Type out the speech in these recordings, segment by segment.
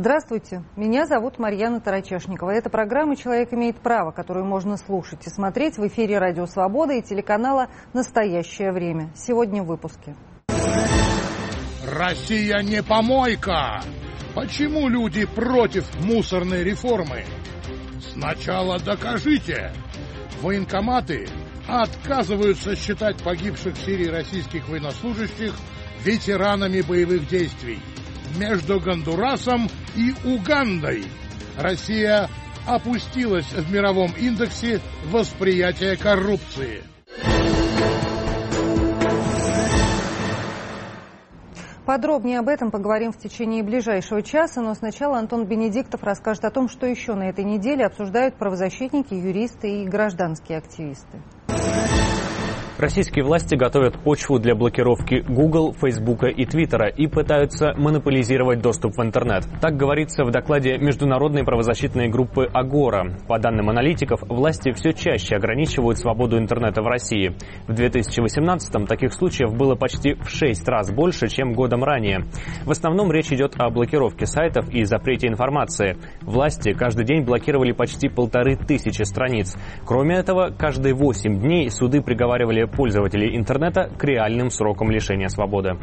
Здравствуйте, меня зовут Марьяна Тарачешникова. Это программа «Человек имеет право», которую можно слушать и смотреть в эфире «Радио Свобода» и телеканала «Настоящее время». Сегодня в выпуске. Россия не помойка! Почему люди против мусорной реформы? Сначала докажите. Военкоматы отказываются считать погибших в Сирии российских военнослужащих ветеранами боевых действий. Между Гондурасом и Угандой Россия опустилась в мировом индексе восприятия коррупции. Подробнее об этом поговорим в течение ближайшего часа, но сначала Антон Бенедиктов расскажет о том, что еще на этой неделе обсуждают правозащитники, юристы и гражданские активисты. Российские власти готовят почву для блокировки Google, Facebook и Twitter и пытаются монополизировать доступ в интернет. Так говорится в докладе международной правозащитной группы Агора. По данным аналитиков, власти все чаще ограничивают свободу интернета в России. В 2018-м таких случаев было почти в 6 раз больше, чем годом ранее. В основном речь идет о блокировке сайтов и запрете информации. Власти каждый день блокировали почти полторы тысячи страниц. Кроме этого, каждые 8 дней суды приговаривали пользователей интернета к реальным срокам лишения свободы.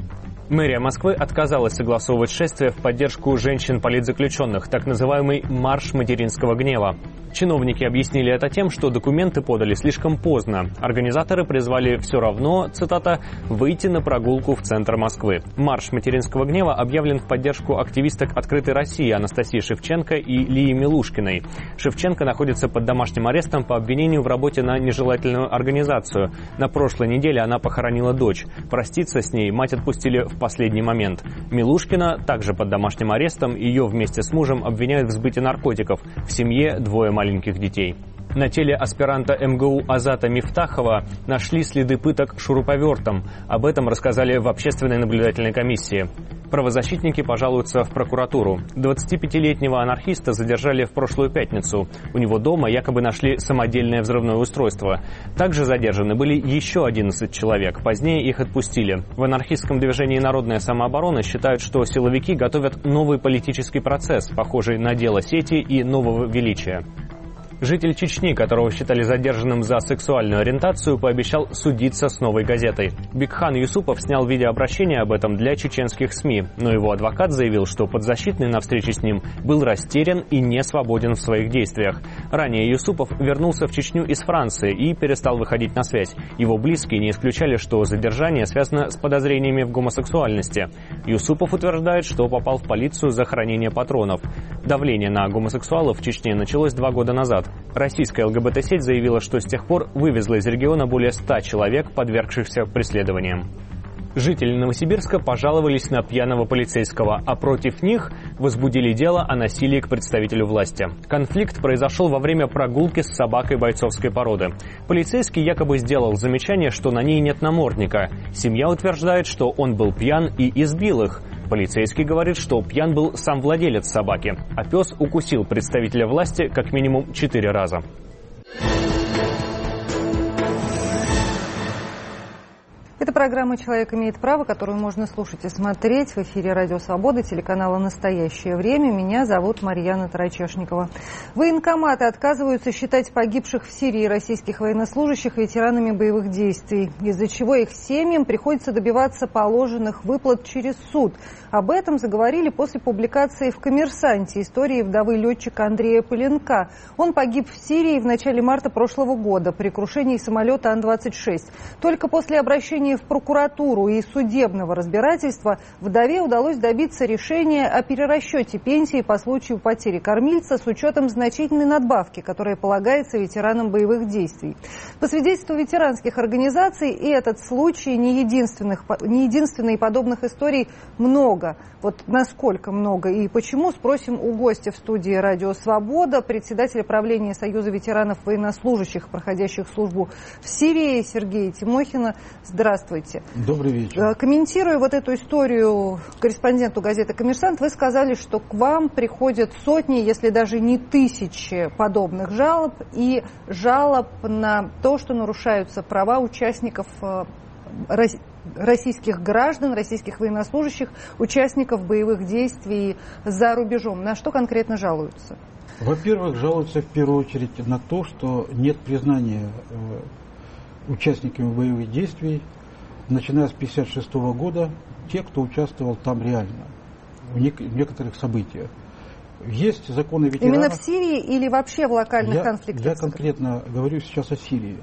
Мэрия Москвы отказалась согласовывать шествие в поддержку женщин-политзаключенных, так называемый «марш материнского гнева». Чиновники объяснили это тем, что документы подали слишком поздно. Организаторы призвали все равно, цитата, «выйти на прогулку в центр Москвы». Марш материнского гнева объявлен в поддержку активисток «Открытой России» Анастасии Шевченко и Лии Милушкиной. Шевченко находится под домашним арестом по обвинению в работе на нежелательную организацию. На прошлой неделе она похоронила дочь. Проститься с ней мать отпустили в последний момент. Милушкина также под домашним арестом. Ее вместе с мужем обвиняют в сбытии наркотиков. В семье двое маленьких детей. На теле аспиранта МГУ Азата Мифтахова нашли следы пыток шуруповертом. Об этом рассказали в общественной наблюдательной комиссии. Правозащитники пожалуются в прокуратуру. 25-летнего анархиста задержали в прошлую пятницу. У него дома якобы нашли самодельное взрывное устройство. Также задержаны были еще 11 человек. Позднее их отпустили. В анархистском движении «Народная самооборона» считают, что силовики готовят новый политический процесс, похожий на дело сети и нового величия. Житель Чечни, которого считали задержанным за сексуальную ориентацию, пообещал судиться с новой газетой. Бигхан Юсупов снял видеообращение об этом для чеченских СМИ, но его адвокат заявил, что подзащитный на встрече с ним был растерян и не свободен в своих действиях. Ранее Юсупов вернулся в Чечню из Франции и перестал выходить на связь. Его близкие не исключали, что задержание связано с подозрениями в гомосексуальности. Юсупов утверждает, что попал в полицию за хранение патронов. Давление на гомосексуалов в Чечне началось два года назад. Российская ЛГБТ-сеть заявила, что с тех пор вывезла из региона более 100 человек, подвергшихся преследованиям. Жители Новосибирска пожаловались на пьяного полицейского, а против них возбудили дело о насилии к представителю власти. Конфликт произошел во время прогулки с собакой бойцовской породы. Полицейский якобы сделал замечание, что на ней нет намордника. Семья утверждает, что он был пьян и избил их. Полицейский говорит, что пьян был сам владелец собаки, а пес укусил представителя власти как минимум четыре раза. Это программа «Человек имеет право», которую можно слушать и смотреть в эфире «Радио Свобода» телеканала «Настоящее время». Меня зовут Марьяна Тарачешникова. Военкоматы отказываются считать погибших в Сирии российских военнослужащих ветеранами боевых действий, из-за чего их семьям приходится добиваться положенных выплат через суд. Об этом заговорили после публикации в «Коммерсанте» истории вдовы летчика Андрея Поленка. Он погиб в Сирии в начале марта прошлого года при крушении самолета Ан-26. Только после обращения в прокуратуру и судебного разбирательства вдове удалось добиться решения о перерасчете пенсии по случаю потери кормильца с учетом значительной надбавки, которая полагается ветеранам боевых действий. По свидетельству ветеранских организаций, и этот случай не, единственных, не единственный подобных историй много. Вот насколько много и почему, спросим у гостя в студии «Радио Свобода», председателя правления Союза ветеранов военнослужащих, проходящих службу в Сирии, Сергея Тимохина. Здравствуйте. Добрый вечер. Э, комментируя вот эту историю корреспонденту газеты «Коммерсант», вы сказали, что к вам приходят сотни, если даже не тысячи подобных жалоб и жалоб на то, что нарушаются права участников э, российских граждан, российских военнослужащих, участников боевых действий за рубежом. На что конкретно жалуются? Во-первых, жалуются в первую очередь на то, что нет признания э, участниками боевых действий, начиная с 1956 года, те, кто участвовал там реально, в, нек- в некоторых событиях. Есть законы ветеранов. Именно в Сирии или вообще в локальных я, конфликтах? Я конкретно говорю сейчас о Сирии.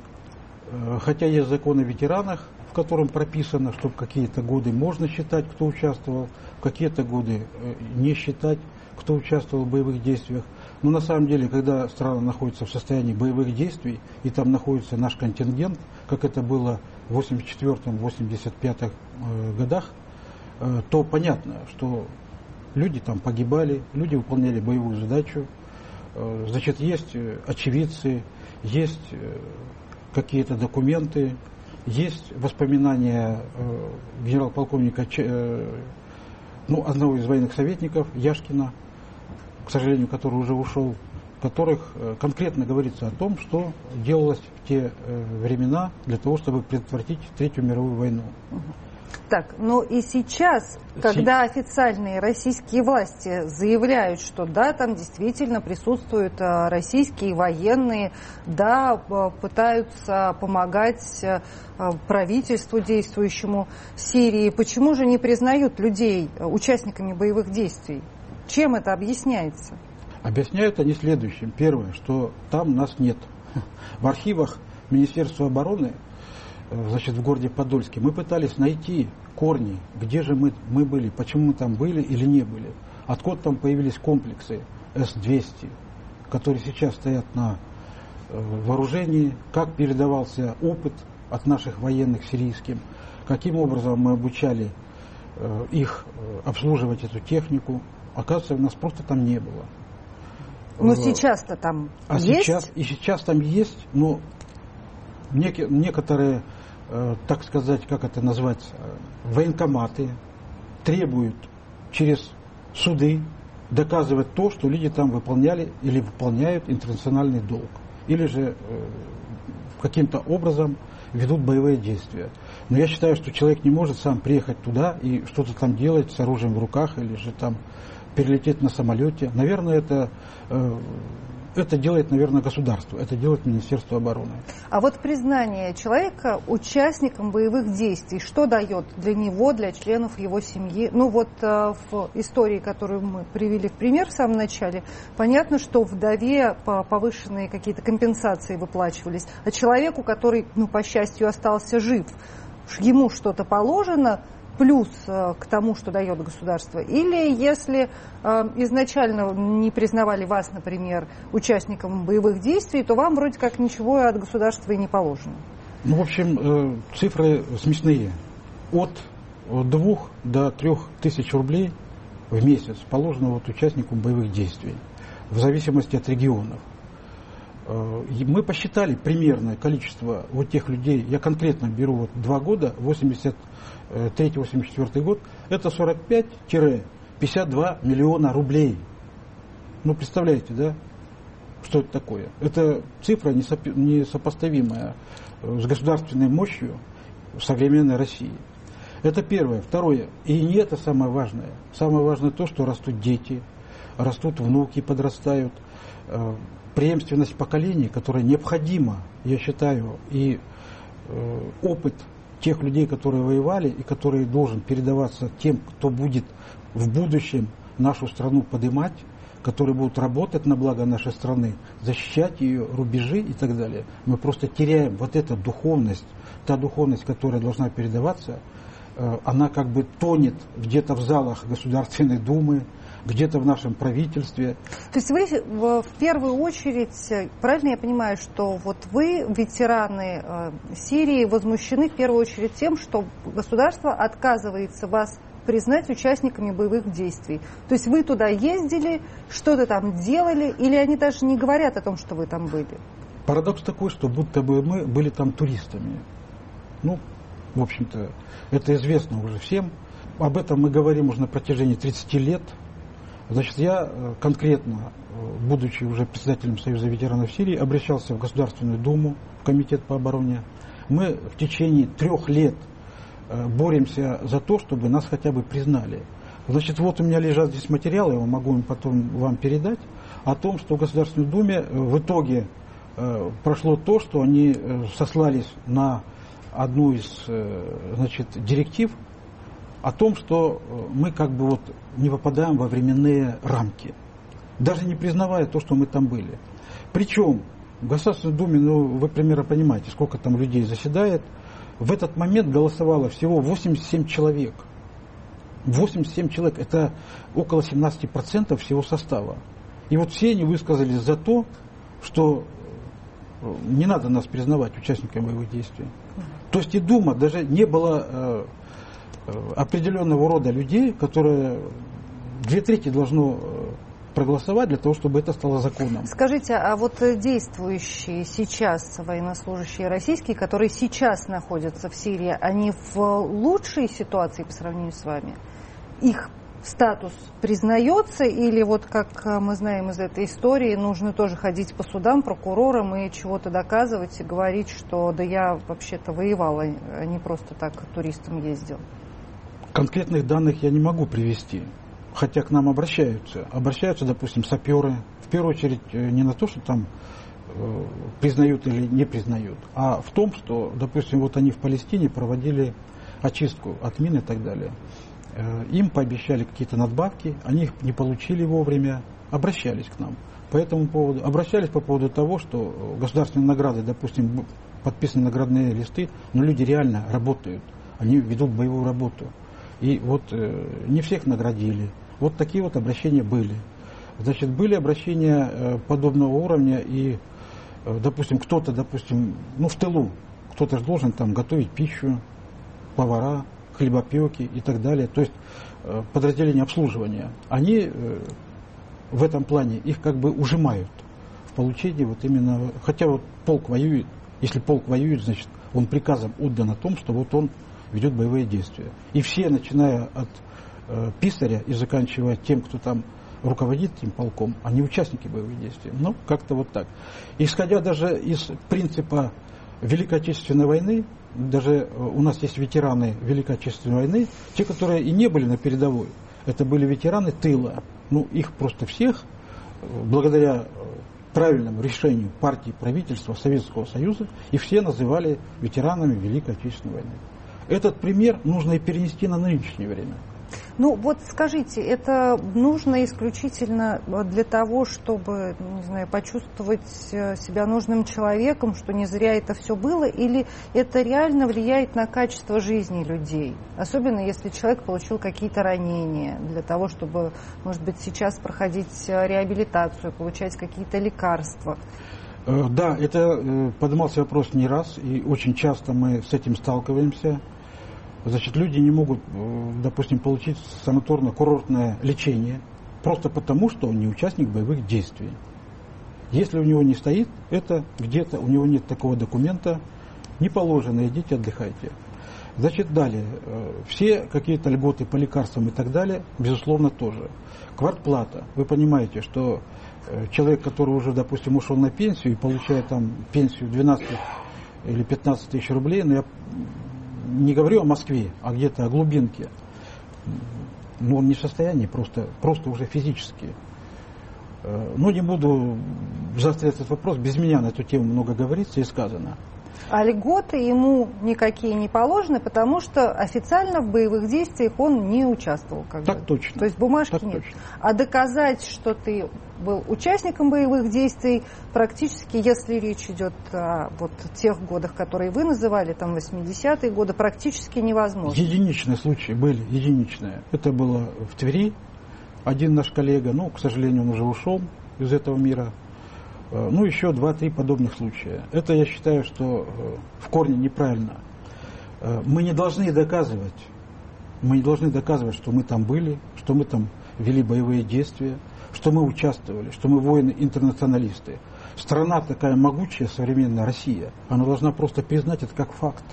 Э, хотя есть законы о ветеранах, в котором прописано, что какие-то годы можно считать, кто участвовал, какие-то годы э, не считать, кто участвовал в боевых действиях. Но на самом деле, когда страна находится в состоянии боевых действий, и там находится наш контингент, как это было в 84-85 э, годах, то понятно, что люди там погибали, люди выполняли боевую задачу. Значит, есть очевидцы, есть какие-то документы, есть воспоминания э, генерал-полковника, э, ну, одного из военных советников, Яшкина, к сожалению, который уже ушел, в которых э, конкретно говорится о том, что делалось в те времена для того, чтобы предотвратить Третью мировую войну. Так, ну и сейчас, когда официальные российские власти заявляют, что да, там действительно присутствуют а, российские военные, да, пытаются помогать а, правительству действующему Сирии, почему же не признают людей участниками боевых действий? Чем это объясняется? Объясняют они следующим. Первое, что там нас нет. В архивах Министерства обороны Э, значит, в городе Подольске, мы пытались найти корни, где же мы, мы были, почему мы там были или не были. Откуда там появились комплексы С-200, которые сейчас стоят на э, вооружении, как передавался опыт от наших военных сирийским, каким образом мы обучали э, их обслуживать эту технику. Оказывается, у нас просто там не было. Но сейчас-то там а есть? Сейчас, и сейчас там есть, но некоторые Э, так сказать, как это назвать, э, военкоматы требуют через суды доказывать то, что люди там выполняли или выполняют интернациональный долг. Или же э, каким-то образом ведут боевые действия. Но я считаю, что человек не может сам приехать туда и что-то там делать с оружием в руках или же там перелететь на самолете. Наверное, это это делает, наверное, государство, это делает Министерство обороны. А вот признание человека участником боевых действий, что дает для него, для членов его семьи? Ну вот э, в истории, которую мы привели в пример в самом начале, понятно, что вдове повышенные какие-то компенсации выплачивались, а человеку, который, ну, по счастью, остался жив, ему что-то положено, плюс э, к тому, что дает государство? Или если э, изначально не признавали вас, например, участником боевых действий, то вам вроде как ничего от государства и не положено? Ну, в общем, э, цифры смешные. От двух до трех тысяч рублей в месяц положено вот участнику боевых действий, в зависимости от регионов. Мы посчитали примерное количество вот тех людей, я конкретно беру вот два года, 80 83-84 год, это 45-52 миллиона рублей. Ну, представляете, да, что это такое? Это цифра несопоставимая э, с государственной мощью современной России. Это первое. Второе, и не это самое важное. Самое важное то, что растут дети, растут внуки, подрастают. Преемственность поколений, которая необходима, я считаю, и э, опыт тех людей, которые воевали и которые должен передаваться тем, кто будет в будущем нашу страну поднимать, которые будут работать на благо нашей страны, защищать ее рубежи и так далее. Мы просто теряем вот эту духовность, та духовность, которая должна передаваться, э, она как бы тонет где-то в залах Государственной Думы, где-то в нашем правительстве. То есть вы в первую очередь, правильно я понимаю, что вот вы, ветераны э, Сирии, возмущены в первую очередь тем, что государство отказывается вас признать участниками боевых действий. То есть вы туда ездили, что-то там делали, или они даже не говорят о том, что вы там были? Парадокс такой, что будто бы мы были там туристами. Ну, в общем-то, это известно уже всем. Об этом мы говорим уже на протяжении 30 лет. Значит, я э, конкретно, э, будучи уже председателем Союза ветеранов Сирии, обращался в Государственную Думу, в Комитет по обороне. Мы в течение трех лет э, боремся за то, чтобы нас хотя бы признали. Значит, вот у меня лежат здесь материалы, я могу им потом вам передать, о том, что в Государственной Думе в итоге прошло то, что они сослались на одну из значит, директив о том, что э, мы как бы вот не попадаем во временные рамки, даже не признавая то, что мы там были. Причем в Государственной Думе, ну, вы примерно понимаете, сколько там людей заседает, в этот момент голосовало всего 87 человек – 87 человек, это около 17% всего состава. И вот все они высказались за то, что э, не надо нас признавать участниками боевых действий. То есть и Дума даже не было э, э, определенного рода людей, которые две трети должно э, проголосовать для того, чтобы это стало законом. Скажите, а вот действующие сейчас военнослужащие российские, которые сейчас находятся в Сирии, они в лучшей ситуации по сравнению с вами? их статус признается, или вот как э, мы знаем из этой истории, нужно тоже ходить по судам, прокурорам и чего-то доказывать и говорить, что да я вообще-то воевал, а не просто так туристом ездил? Конкретных данных я не могу привести, хотя к нам обращаются. Обращаются, допустим, саперы, в первую очередь э, не на то, что там э, признают или не признают, а в том, что, допустим, вот они в Палестине проводили очистку от мин и так далее. Э, им пообещали какие-то надбавки, они их не получили вовремя, обращались к нам. По этому поводу, обращались по поводу того, что государственные награды, допустим, подписаны наградные листы, но люди реально работают, они ведут боевую работу. И вот э, не всех наградили. Вот такие вот обращения были. Значит, были обращения э, подобного уровня, и, э, допустим, кто-то, допустим, ну, в тылу, кто-то же должен там готовить пищу, повара, хлебопеки и так далее, то есть подразделения обслуживания, они в этом плане их как бы ужимают в получении вот именно, хотя вот полк воюет, если полк воюет, значит он приказом отдан о том, что вот он ведет боевые действия. И все, начиная от э, писаря и заканчивая тем, кто там руководит этим полком, они участники боевых действий. Ну, как-то вот так. Исходя даже из принципа Великой Отечественной войны, даже э, у нас есть ветераны Великой Отечественной войны, те, которые и не были на передовой, это были ветераны тыла. Ну, их просто всех, э, благодаря э, правильному решению партии правительства Советского Союза, и все называли ветеранами Великой Отечественной войны. Этот пример нужно и перенести на нынешнее время. Ну вот скажите, это нужно исключительно для того, чтобы, не знаю, почувствовать э, себя нужным человеком, что не зря это все было, или это реально влияет на качество жизни людей? Особенно если человек получил какие-то ранения, для того, чтобы, может быть, сейчас проходить э, реабилитацию, получать какие-то лекарства. Э, да, это поднимался вопрос не раз, и очень часто мы с этим сталкиваемся. Значит, люди не могут, э, допустим, получить санаторно-курортное лечение просто потому, что он не участник боевых действий. Если у него не стоит, это где-то у него нет такого документа, не положено, идите отдыхайте. Значит, далее, э, все какие-то льготы по лекарствам и так далее, безусловно, тоже. Квартплата. Вы понимаете, что э, человек, который уже, допустим, ушел на пенсию и получает там пенсию 12 или 15 тысяч рублей, но я не говорю о Москве, а где-то о глубинке, но он не в состоянии просто, просто уже физически. Э, но не буду заострять этот вопрос, без меня на эту тему много говорится и сказано. А льготы ему никакие не положены, потому что официально в боевых действиях он не участвовал. Как так бы. точно. То есть бумажки так нет. Точно. А доказать, что ты был участником боевых действий, практически, если речь идет о вот тех годах, которые вы называли, там 80-е годы, практически невозможно. Единичные случаи были, единичные. Это было в Твери. Один наш коллега, ну, к сожалению, он уже ушел из этого мира, ну, еще два-три подобных случая. Это я считаю, что э, в корне неправильно. Э, мы не должны доказывать, мы не должны доказывать, что мы там были, что мы там вели боевые действия, что мы участвовали, что мы воины-интернационалисты. Страна такая могучая, современная Россия, она должна просто признать это как факт.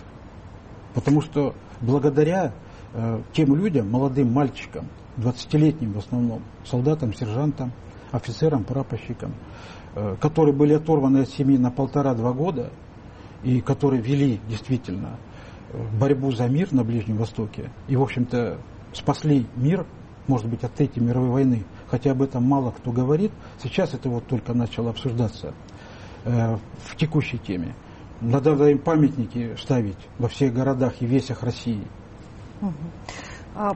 Потому что благодаря э, тем людям, молодым мальчикам, 20-летним в основном, солдатам, сержантам, офицерам, прапорщикам, Э, которые были оторваны от семьи на полтора-два года и которые вели действительно борьбу за мир на Ближнем Востоке и, в общем-то, спасли мир, может быть, от Третьей мировой войны, хотя об этом мало кто говорит, сейчас это вот только начало обсуждаться э, в текущей теме. Надо им памятники ставить во всех городах и весях России. А,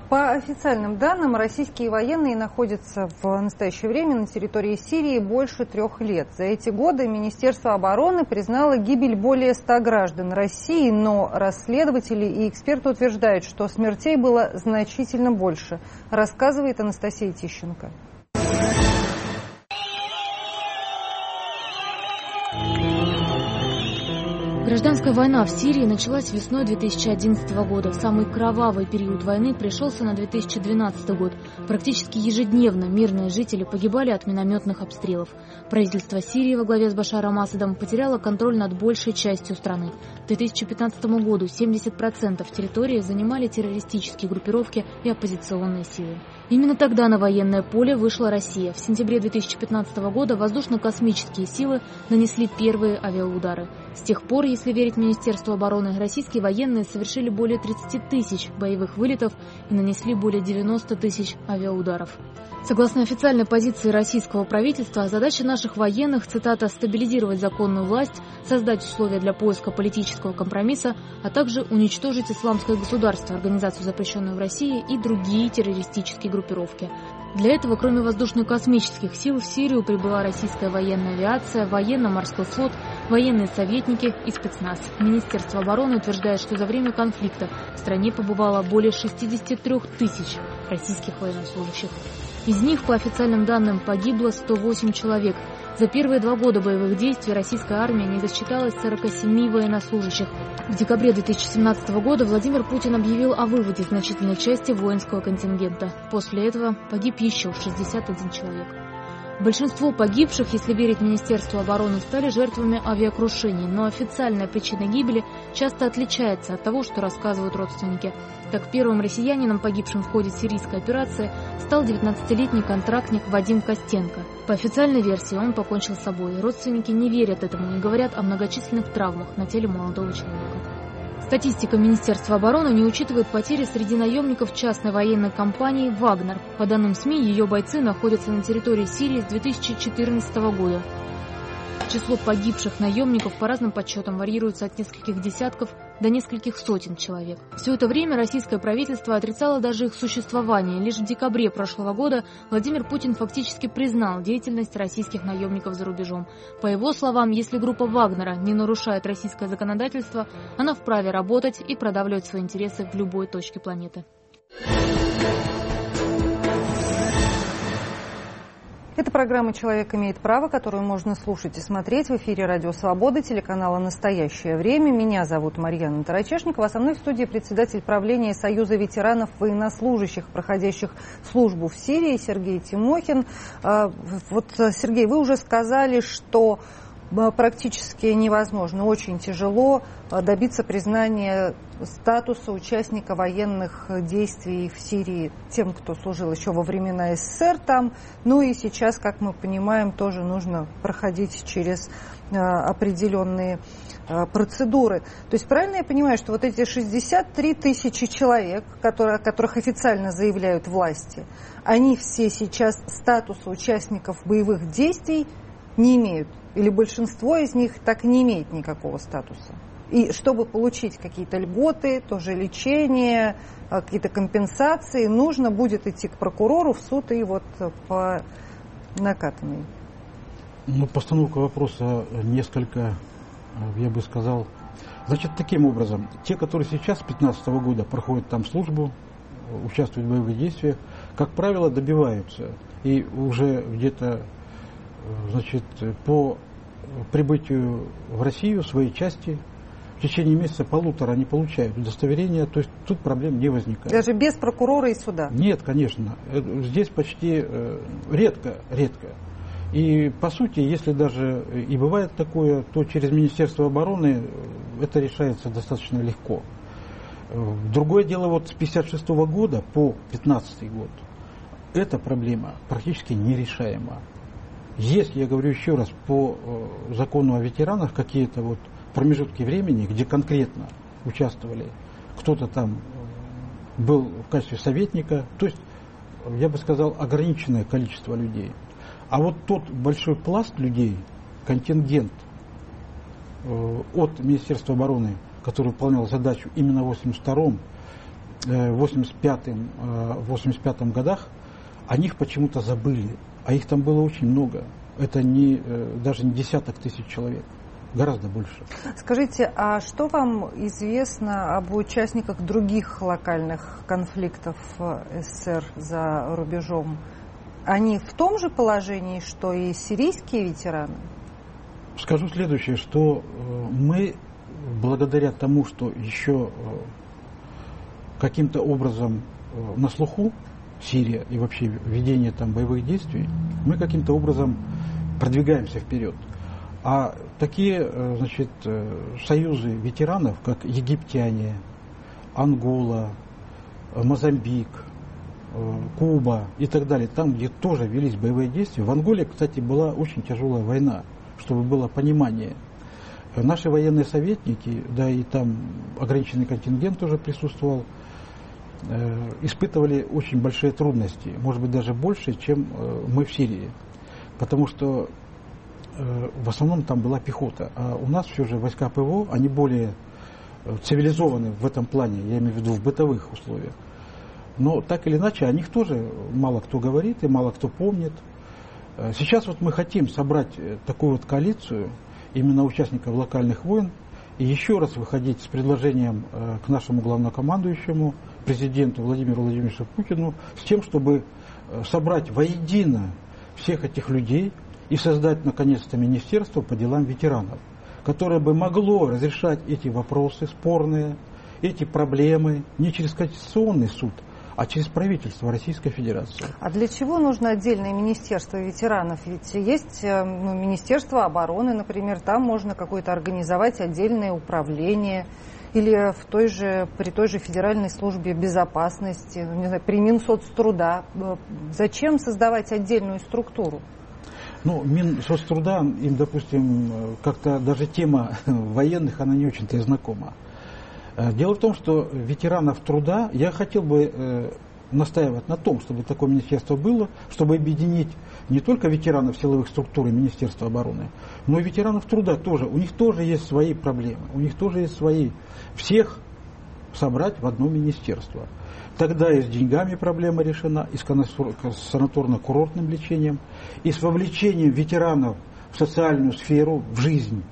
по официальным данным, российские военные находятся в настоящее время на территории Сирии больше трех лет. За эти годы Министерство обороны признало гибель более ста граждан России, но расследователи и эксперты утверждают, что смертей было значительно больше, рассказывает Анастасия Тищенко. Гражданская война в Сирии началась весной 2011 года. Самый кровавый период войны пришелся на 2012 год. Практически ежедневно мирные жители погибали от минометных обстрелов. Правительство Сирии во главе с Башаром Асадом потеряло контроль над большей частью страны. К 2015 году 70% территории занимали террористические группировки и оппозиционные силы. Именно тогда на военное поле вышла Россия. В сентябре 2015 года воздушно-космические силы нанесли первые авиаудары. С тех пор, если верить Министерству обороны, российские военные совершили более 30 тысяч боевых вылетов и нанесли более 90 тысяч авиаударов. Согласно официальной позиции российского правительства, задача наших военных, цитата, «стабилизировать законную власть, создать условия для поиска политического компромисса, а также уничтожить исламское государство, организацию, запрещенную в России, и другие террористические группировки». Для этого, кроме воздушно-космических сил, в Сирию прибыла российская военная авиация, военно-морской флот, военные советники и спецназ. Министерство обороны утверждает, что за время конфликта в стране побывало более 63 тысяч российских военнослужащих. Из них, по официальным данным, погибло 108 человек. За первые два года боевых действий российская армия не засчиталась 47 военнослужащих. В декабре 2017 года Владимир Путин объявил о выводе значительной части воинского контингента. После этого погиб еще 61 человек. Большинство погибших, если верить Министерству обороны, стали жертвами авиакрушений, но официальная причина гибели часто отличается от того, что рассказывают родственники. Так, первым россиянином, погибшим в ходе сирийской операции, стал 19-летний контрактник Вадим Костенко. По официальной версии он покончил с собой. Родственники не верят этому и говорят о многочисленных травмах на теле молодого человека. Статистика Министерства обороны не учитывает потери среди наемников частной военной компании «Вагнер». По данным СМИ, ее бойцы находятся на территории Сирии с 2014 года. Число погибших наемников по разным подсчетам варьируется от нескольких десятков до нескольких сотен человек. Все это время российское правительство отрицало даже их существование. Лишь в декабре прошлого года Владимир Путин фактически признал деятельность российских наемников за рубежом. По его словам, если группа Вагнера не нарушает российское законодательство, она вправе работать и продавливать свои интересы в любой точке планеты. Это программа «Человек имеет право», которую можно слушать и смотреть в эфире «Радио Свобода», телеканала «Настоящее время». Меня зовут Марьяна Тарачешникова. Со мной в студии председатель правления Союза ветеранов военнослужащих, проходящих службу в Сирии, Сергей Тимохин. А, вот, Сергей, вы уже сказали, что практически невозможно, очень тяжело а, добиться признания статуса участника военных действий в Сирии тем, кто служил еще во времена СССР там. Ну и сейчас, как мы понимаем, тоже нужно проходить через а, определенные процедуры. То есть правильно я понимаю, что вот эти 63 тысячи человек, которые, которых официально заявляют власти, они все сейчас статуса участников боевых действий не имеют? Или большинство из них так не имеет никакого статуса. И чтобы получить какие-то льготы, тоже лечение, а, какие-то компенсации, нужно будет идти к прокурору в суд и вот по накатанной. Ну, постановка вопроса несколько, я бы сказал, значит, таким образом, те, которые сейчас с 2015 года проходят там службу, участвуют в боевых действиях, как правило, добиваются и уже где-то значит, по прибытию в Россию своей части в течение месяца полутора они получают удостоверение, то есть тут проблем не возникает. Даже без прокурора и суда? Нет, конечно. Э, здесь почти э, редко, редко. И по сути, если даже и бывает такое, то через Министерство обороны это решается достаточно легко. Другое дело, вот с 1956 года по 15 год эта проблема практически нерешаема. Если, я говорю еще раз, по э, закону о ветеранах какие-то вот промежутки времени, где конкретно участвовали. Кто-то там был в качестве советника. То есть, я бы сказал, ограниченное количество людей. А вот тот большой пласт людей, контингент э, от Министерства обороны, который выполнял задачу именно в 82-м, 85-м, 85 годах, о них почему-то забыли. А их там было очень много. Это не, э, даже не десяток тысяч человек гораздо больше. Скажите, а что вам известно об участниках других локальных конфликтов СССР за рубежом? Они в том же положении, что и сирийские ветераны? Скажу следующее, что э, мы, благодаря тому, что еще э, каким-то образом э, на слуху Сирия и вообще ведение там боевых действий, мы каким-то образом продвигаемся вперед. А такие э, значит, э, союзы ветеранов, как египтяне, Ангола, э, Мозамбик, Куба и так далее, там, где тоже велись боевые действия. В Анголе, кстати, была очень тяжелая война, чтобы было понимание. Наши военные советники, да и там ограниченный контингент тоже присутствовал, испытывали очень большие трудности, может быть даже больше, чем мы в Сирии. Потому что Э, в основном там была пехота. А у нас все же войска ПВО, они более э, цивилизованы в этом плане, я имею в виду в бытовых условиях. Но так или иначе, о них тоже мало кто говорит и мало кто помнит. Э, сейчас вот мы хотим собрать такую вот коалицию именно участников локальных войн и еще раз выходить с предложением к нашему главнокомандующему, президенту Владимиру Владимировичу Путину, с тем, чтобы собрать воедино всех этих людей, и создать наконец-то министерство по делам ветеранов, которое бы могло разрешать эти вопросы спорные, эти проблемы не через Конституционный суд, а через правительство Российской Федерации. А для чего нужно отдельное министерство ветеранов? Ведь есть э, ну, Министерство обороны, например, там можно какое-то организовать отдельное управление или в той же, при той же Федеральной службе безопасности, не знаю, при Минсоцтруда. Э, зачем создавать отдельную структуру? Ну, Минсоцтруда, им, допустим, как-то даже тема военных, она не очень-то и знакома. Э, дело в том, что ветеранов труда, я хотел бы э, настаивать на том, чтобы такое министерство было, чтобы объединить не только ветеранов силовых структур и Министерства обороны, но и ветеранов труда тоже. У них тоже есть свои проблемы, у них тоже есть свои. Всех собрать в одно министерство. Тогда и с деньгами проблема решена, и с санаторно-курортным лечением, и с вовлечением ветеранов в социальную сферу, в жизнь,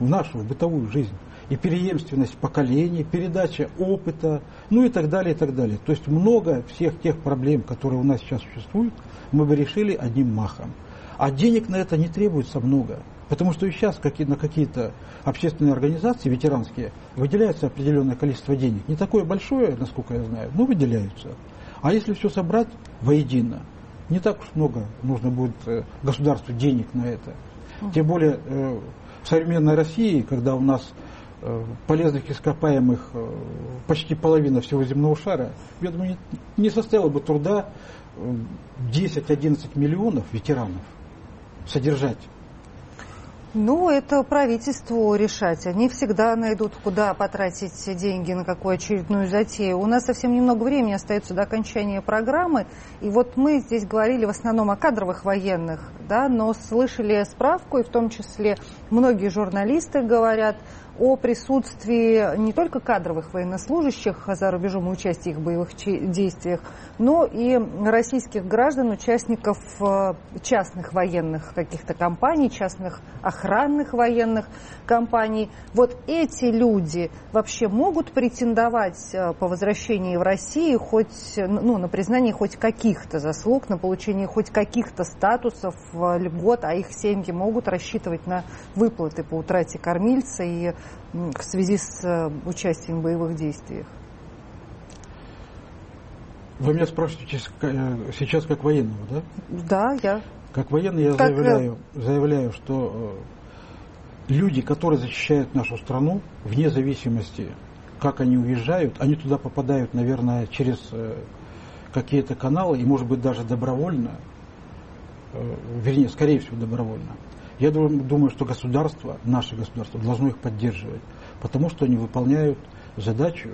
в нашу, в бытовую жизнь. И преемственность поколений, передача опыта, ну и так далее, и так далее. То есть много всех тех проблем, которые у нас сейчас существуют, мы бы решили одним махом. А денег на это не требуется много. Потому что и сейчас на какие-то общественные организации ветеранские выделяется определенное количество денег. Не такое большое, насколько я знаю, но выделяются. А если все собрать воедино, не так уж много нужно будет э, государству денег на это. Тем более э, в современной России, когда у нас полезных ископаемых почти половина всего земного шара, я думаю, не составило бы труда 10-11 миллионов ветеранов содержать ну, это правительству решать. Они всегда найдут, куда потратить деньги, на какую очередную затею. У нас совсем немного времени остается до окончания программы. И вот мы здесь говорили в основном о кадровых военных, да, но слышали справку, и в том числе многие журналисты говорят о присутствии не только кадровых военнослужащих за рубежом и участии их в боевых действиях, но и российских граждан, участников э, частных военных каких-то компаний, частных охранных военных компаний. Вот эти люди вообще могут претендовать э, по возвращении в Россию хоть, ну, на признание хоть каких-то заслуг, на получение хоть каких-то статусов, э, льгот, а их семьи могут рассчитывать на выплаты по утрате кормильца и в связи с э, участием в боевых действиях? Вы меня спрашиваете э, сейчас как военного, да? Да, я. Как военный я как... Э, заявляю, заявляю, что люди, которые защищают нашу страну, вне зависимости, как они уезжают, они туда попадают, наверное, через какие-то каналы, и, может быть, даже добровольно, вернее, скорее всего, добровольно. Я думаю, что государство, наше государство, должно их поддерживать, потому что они выполняют задачу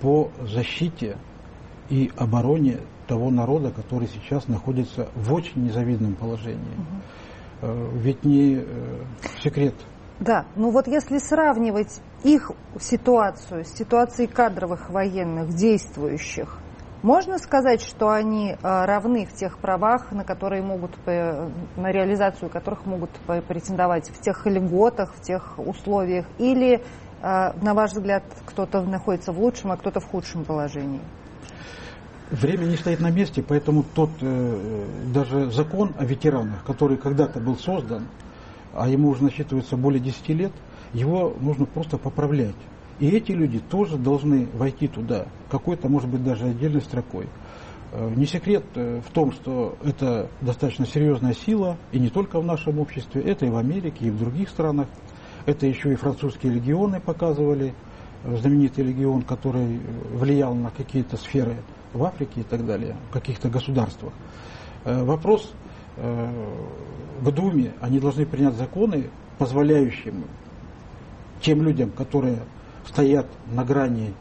по защите и обороне того народа, который сейчас находится в очень незавидном положении. Угу. Ведь не э, секрет. Да, ну вот если сравнивать их ситуацию с ситуацией кадровых военных, действующих, можно сказать, что они э, равны в тех правах, на которые могут, на реализацию которых могут претендовать в тех льготах, в тех условиях? Или, на ваш взгляд, кто-то находится в лучшем, а кто-то в худшем положении? Время не стоит на месте, поэтому тот э, даже закон о ветеранах, который когда-то был создан, а ему уже насчитывается более 10 лет, его нужно просто поправлять. И эти люди тоже должны войти туда, какой-то, может быть, даже отдельной строкой. Э, не секрет э, в том, что это достаточно серьезная сила, и не только в нашем обществе, это и в Америке, и в других странах. Это еще и французские легионы показывали, э, знаменитый легион, который влиял на какие-то сферы в Африке и так далее, в каких-то государствах. Вопрос в Думе, они должны принять законы, позволяющие тем людям, которые стоят на грани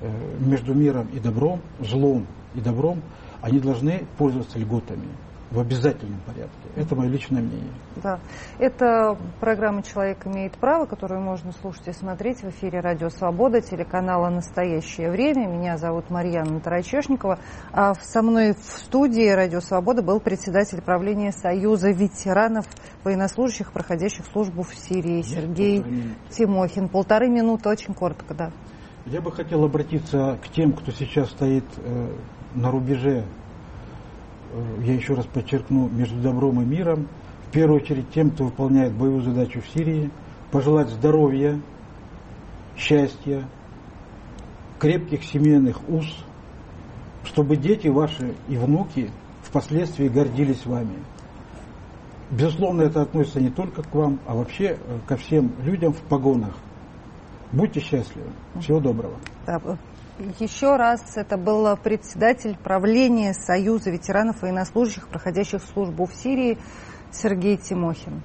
э, между миром и добром, злом и добром, они должны пользоваться льготами в обязательном порядке. Это мое личное мнение. Да. Это программа «Человек имеет право», которую можно слушать и смотреть в эфире «Радио Свобода», телеканала «Настоящее время». Меня зовут Марьяна Тарачешникова. А со мной в студии «Радио Свобода» был председатель правления Союза ветеранов военнослужащих, проходящих службу в Сирии, Сергей Тимохин. Полторы минуты, очень коротко, да. Я бы хотел обратиться к тем, кто сейчас стоит э, на рубеже я еще раз подчеркну, между добром и миром, в первую очередь тем, кто выполняет боевую задачу в Сирии, пожелать здоровья, счастья, крепких семейных уз, чтобы дети ваши и внуки впоследствии гордились вами. Безусловно, это относится не только к вам, а вообще э, ко всем людям в погонах. Будьте счастливы. Всего доброго. Еще раз, это был председатель правления Союза ветеранов военнослужащих, проходящих службу в Сирии, Сергей Тимохин.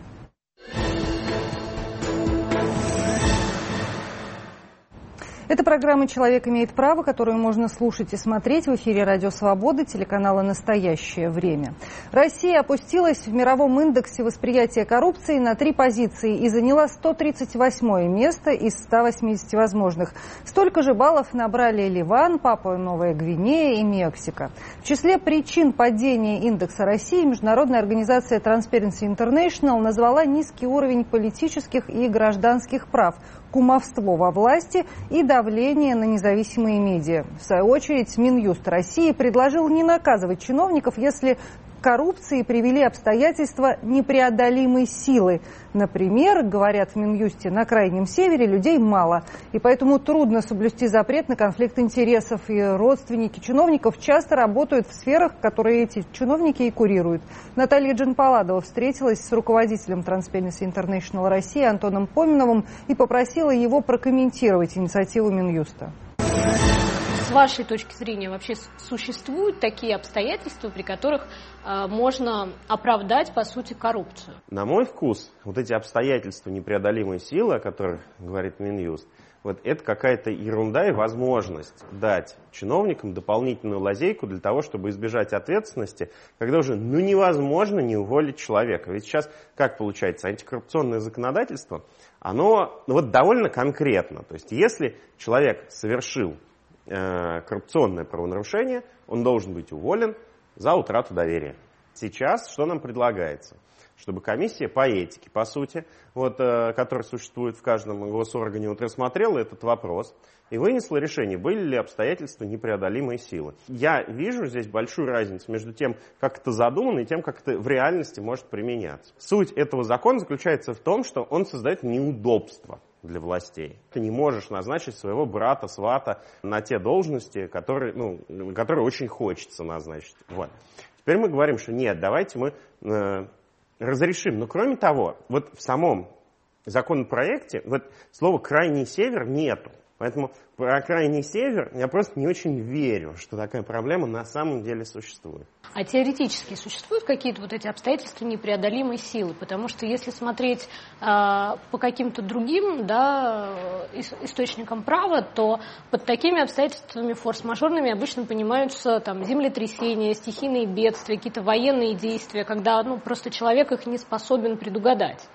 Это программа «Человек имеет право», которую можно слушать и смотреть в эфире «Радио Свобода» телеканала «Настоящее время». Россия опустилась в мировом индексе восприятия коррупции на три позиции и заняла 138 место из 180 возможных. Столько же баллов набрали Ливан, Папуа Новая Гвинея и Мексика. В числе причин падения индекса России Международная организация Transparency International назвала низкий уровень политических и гражданских прав – кумовство во власти и давление на независимые медиа. В свою очередь, Минюст России предложил не наказывать чиновников, если коррупции привели обстоятельства непреодолимой силы. Например, говорят в Минюсте, на Крайнем Севере людей мало, и поэтому трудно соблюсти запрет на конфликт интересов. И родственники чиновников часто работают в сферах, которые эти чиновники и курируют. Наталья Джанпаладова встретилась с руководителем Transparency International России Антоном Поминовым и попросила его прокомментировать инициативу Минюста с вашей точки зрения вообще существуют такие обстоятельства, при которых э, можно оправдать, по сути, коррупцию? На мой вкус, вот эти обстоятельства непреодолимой силы, о которых говорит Минюст, вот это какая-то ерунда и возможность дать чиновникам дополнительную лазейку для того, чтобы избежать ответственности, когда уже ну, невозможно не уволить человека. Ведь сейчас, как получается, антикоррупционное законодательство, оно ну, вот довольно конкретно. То есть если человек совершил коррупционное правонарушение, он должен быть уволен за утрату доверия. Сейчас что нам предлагается? Чтобы комиссия по этике, по сути, вот, э, которая существует в каждом госоргане, вот, рассмотрела этот вопрос и вынесла решение, были ли обстоятельства непреодолимой силы. Я вижу здесь большую разницу между тем, как это задумано, и тем, как это в реальности может применяться. Суть этого закона заключается в том, что он создает неудобства для властей. Ты не можешь назначить своего брата, свата на те должности, которые, ну, которые очень хочется назначить. Вот. Теперь мы говорим, что нет, давайте мы э, разрешим. Но кроме того, вот в самом законопроекте вот слова «крайний север» нету. Поэтому про крайний север я просто не очень верю, что такая проблема на самом деле существует. А теоретически существуют какие-то вот эти обстоятельства непреодолимой силы? Потому что если смотреть э, по каким-то другим да, источникам права, то под такими обстоятельствами форс-мажорными обычно понимаются там, землетрясения, стихийные бедствия, какие-то военные действия, когда ну, просто человек их не способен предугадать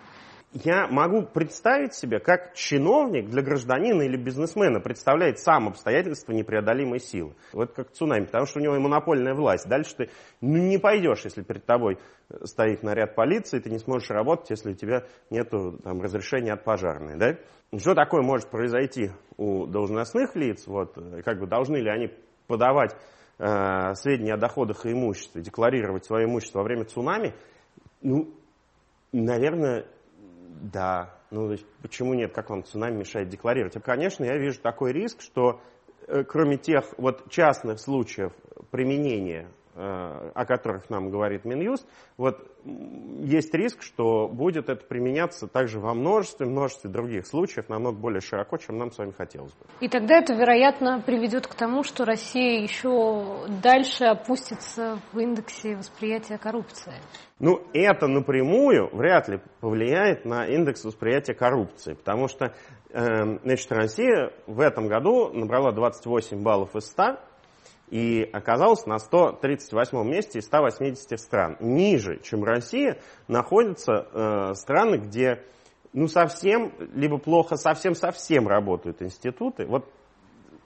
я могу представить себе, как чиновник для гражданина или бизнесмена представляет сам обстоятельства непреодолимой силы. Вот как цунами, потому что у него и монопольная власть. Дальше ты ну, не пойдешь, если перед тобой стоит наряд полиции, ты не сможешь работать, если у тебя нет разрешения от пожарной. Да? Что такое может произойти у должностных лиц? Вот, как бы должны ли они подавать э, сведения о доходах и имуществе, декларировать свое имущество во время цунами? Ну, наверное, да. Ну, то есть, почему нет? Как вам цунами мешает декларировать? Конечно, я вижу такой риск, что э, кроме тех вот частных случаев применения о которых нам говорит Минюст, вот есть риск, что будет это применяться также во множестве, множестве других случаев, намного более широко, чем нам с вами хотелось бы. И тогда это, вероятно, приведет к тому, что Россия еще дальше опустится в индексе восприятия коррупции. Ну, это напрямую вряд ли повлияет на индекс восприятия коррупции, потому что э, значит, Россия в этом году набрала 28 баллов из 100, и оказался на 138 месте из 180 стран. Ниже, чем Россия, находятся э, страны, где ну совсем, либо плохо, совсем-совсем работают институты. Вот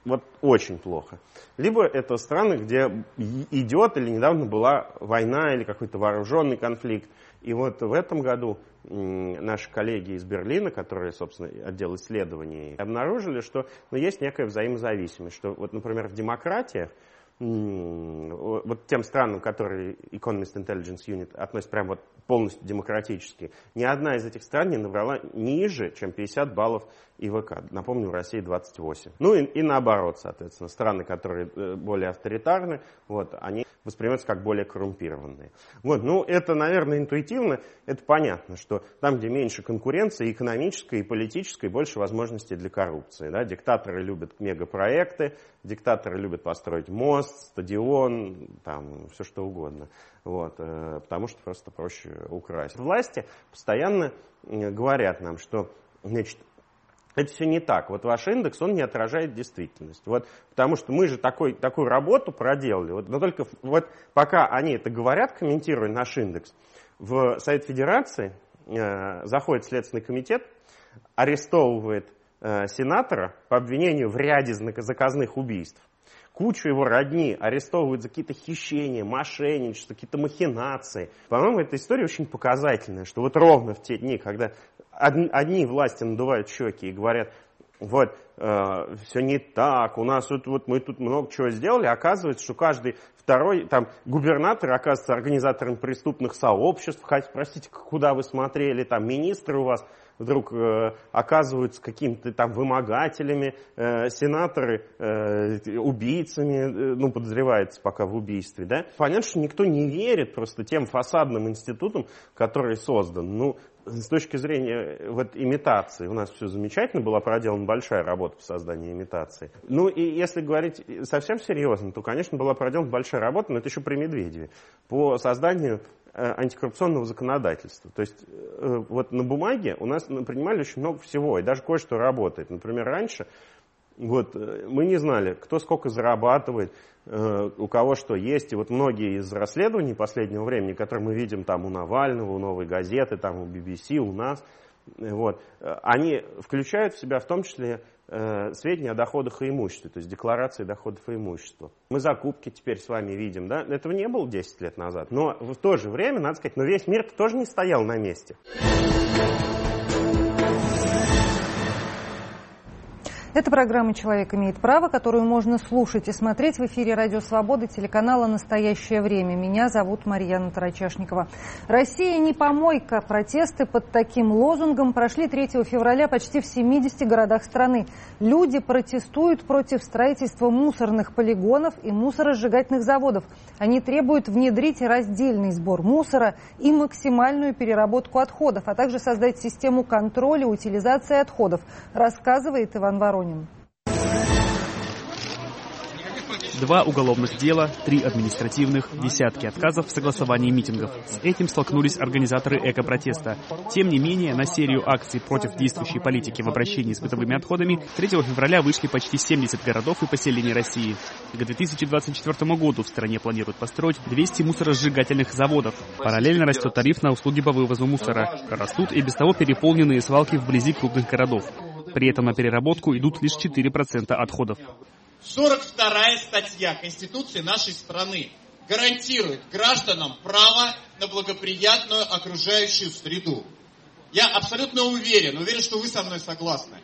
вот очень плохо. Либо это страны, где идет или недавно была война или какой-то вооруженный конфликт. И вот в этом году наши коллеги из Берлина, которые, собственно, отдел исследований, обнаружили, что ну, есть некая взаимозависимость, что вот, например, в демократиях вот тем странам, которые Economist Intelligence Unit относит прям вот полностью демократически, ни одна из этих стран не набрала ниже, чем 50 баллов ИВК. Напомню, в России 28. Ну и, и наоборот, соответственно, страны, которые э, более авторитарны, вот, они воспринимаются как более коррумпированные. Вот, ну это, наверное, интуитивно, это понятно, что там, где меньше конкуренции, экономической и политической, больше возможностей для коррупции. Да? Диктаторы любят мегапроекты, диктаторы любят построить мост, стадион, там, все что угодно. Вот, э, потому что просто проще украсть. Власти постоянно говорят нам, что значит, это все не так. Вот ваш индекс, он не отражает действительность. Вот, потому что мы же такой, такую работу проделали. Вот, но только вот пока они это говорят, комментируя наш индекс, в Совет Федерации э, заходит Следственный комитет, арестовывает э, сенатора по обвинению в ряде заказных убийств. Кучу его родни арестовывают за какие-то хищения, мошенничество, какие-то махинации. По-моему, эта история очень показательная, что вот ровно в те дни, когда одни власти надувают щеки и говорят, вот, э, все не так, у нас вот, вот мы тут много чего сделали, оказывается, что каждый второй, там, губернатор оказывается организатором преступных сообществ, хотя, простите, куда вы смотрели, там, министры у вас вдруг э, оказываются какими-то там вымогателями, э, сенаторы э, убийцами, э, ну, подозревается пока в убийстве, да. Понятно, что никто не верит просто тем фасадным институтам, который создан. Ну, с точки зрения э, вот, имитации, у нас все замечательно, была проделана большая работа по созданию имитации. Ну и если говорить совсем серьезно, то, конечно, была проделана большая работа, но это еще при Медведеве, по созданию э, антикоррупционного законодательства. То есть э, вот на бумаге у нас принимали очень много всего, и даже кое-что работает. Например, раньше вот, мы не знали, кто сколько зарабатывает, Э, у кого что есть. И вот многие из расследований последнего времени, которые мы видим там у Навального, у Новой газеты, там у BBC, у нас, э, вот, э, они включают в себя в том числе э, сведения о доходах и имуществе, то есть декларации доходов и имущества. Мы закупки теперь с вами видим, да? Этого не было 10 лет назад. Но в то же время, надо сказать, но весь мир тоже не стоял на месте. Это программа «Человек имеет право», которую можно слушать и смотреть в эфире «Радио Свобода» телеканала «Настоящее время». Меня зовут Марьяна Тарачашникова. Россия не помойка. Протесты под таким лозунгом прошли 3 февраля почти в 70 городах страны. Люди протестуют против строительства мусорных полигонов и мусоросжигательных заводов. Они требуют внедрить раздельный сбор мусора и максимальную переработку отходов, а также создать систему контроля утилизации отходов, рассказывает Иван Ворон. Воронин. Два уголовных дела, три административных, десятки отказов в согласовании митингов. С этим столкнулись организаторы эко-протеста. Тем не менее, на серию акций против действующей политики в обращении с бытовыми отходами 3 февраля вышли почти 70 городов и поселений России. К 2024 году в стране планируют построить 200 мусоросжигательных заводов. Параллельно растет тариф на услуги по вывозу мусора. Растут и без того переполненные свалки вблизи крупных городов. При этом на переработку идут лишь 4% отходов. 42 статья Конституции нашей страны гарантирует гражданам право на благоприятную окружающую среду. Я абсолютно уверен, уверен, что вы со мной согласны.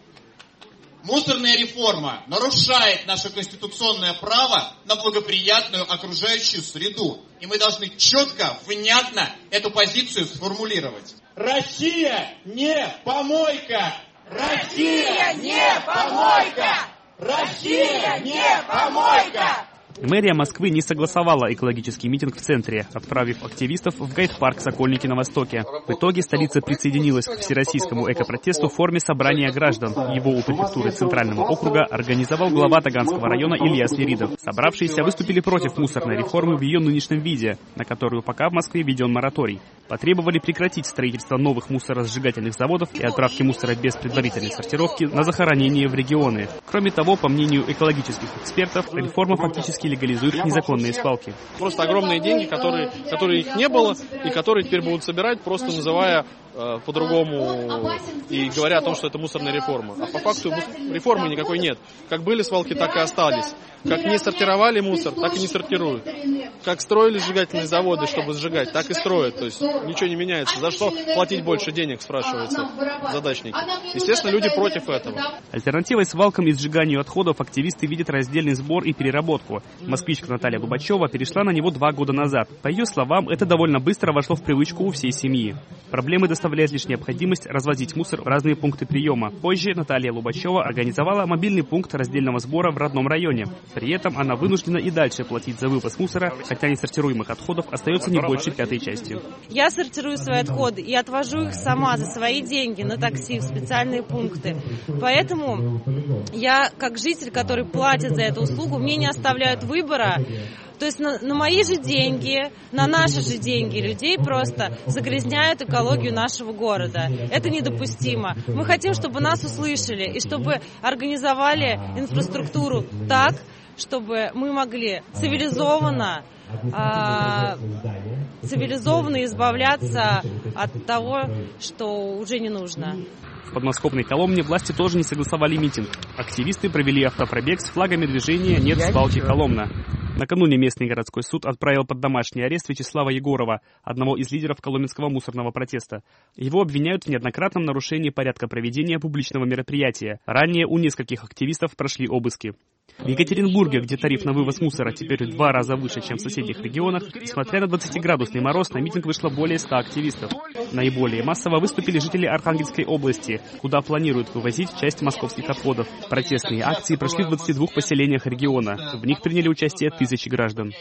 Мусорная реформа нарушает наше конституционное право на благоприятную окружающую среду. И мы должны четко, внятно эту позицию сформулировать. Россия не помойка! Россия не помойка! Россия не помойка! Мэрия Москвы не согласовала экологический митинг в центре, отправив активистов в гайд-парк «Сокольники» на востоке. В итоге столица присоединилась к всероссийскому экопротесту в форме собрания граждан. Его у префектуры Центрального округа организовал глава Таганского района Илья Свиридов. Собравшиеся выступили против мусорной реформы в ее нынешнем виде, на которую пока в Москве введен мораторий. Потребовали прекратить строительство новых мусоросжигательных заводов и отправки мусора без предварительной сортировки на захоронение в регионы. Кроме того, по мнению экологических экспертов, реформа фактически фактически легализует незаконные свалки. Просто огромные деньги, которые, которые их не было и которые теперь будут собирать, просто называя э, по-другому и говоря о том, что это мусорная реформа. А по факту реформы никакой нет. Как были свалки, так и остались. Как не сортировали мусор, так и не сортируют. Как строили сжигательные заводы, чтобы сжигать, так и строят. То есть ничего не меняется. За что платить больше денег, спрашивается задачники. Естественно, люди против этого. Альтернативой свалкам и сжиганию отходов активисты видят раздельный сбор и переработку. Москвичка Наталья Лубачева перешла на него два года назад. По ее словам, это довольно быстро вошло в привычку у всей семьи. Проблемы доставляет лишь необходимость развозить мусор в разные пункты приема. Позже Наталья Лубачева организовала мобильный пункт раздельного сбора в родном районе. При этом она вынуждена и дальше платить за вывоз мусора, хотя несортируемых отходов остается не больше пятой части. Я сортирую свои отходы и отвожу их сама за свои деньги на такси в специальные пункты. Поэтому я, как житель, который платит за эту услугу, мне не оставляют выбора. То есть на, на мои же деньги, на наши же деньги людей просто загрязняют экологию нашего города. Это недопустимо. Мы хотим, чтобы нас услышали и чтобы организовали инфраструктуру так, чтобы мы могли цивилизованно а, цивилизованно избавляться от того, что уже не нужно. В подмосковной Коломне власти тоже не согласовали митинг. Активисты провели автопробег с флагами движения «Нет свалки Коломна». Накануне местный городской суд отправил под домашний арест Вячеслава Егорова, одного из лидеров коломенского мусорного протеста. Его обвиняют в неоднократном нарушении порядка проведения публичного мероприятия. Ранее у нескольких активистов прошли обыски. В Екатеринбурге, где тариф на вывоз мусора теперь в два раза выше, чем в соседних регионах, несмотря на 20-градусный мороз, на митинг вышло более 100 активистов. Наиболее массово выступили жители Архангельской области, куда планируют вывозить часть московских отходов. Протестные акции прошли в 22 поселениях региона. В них приняли участие тысячи граждан.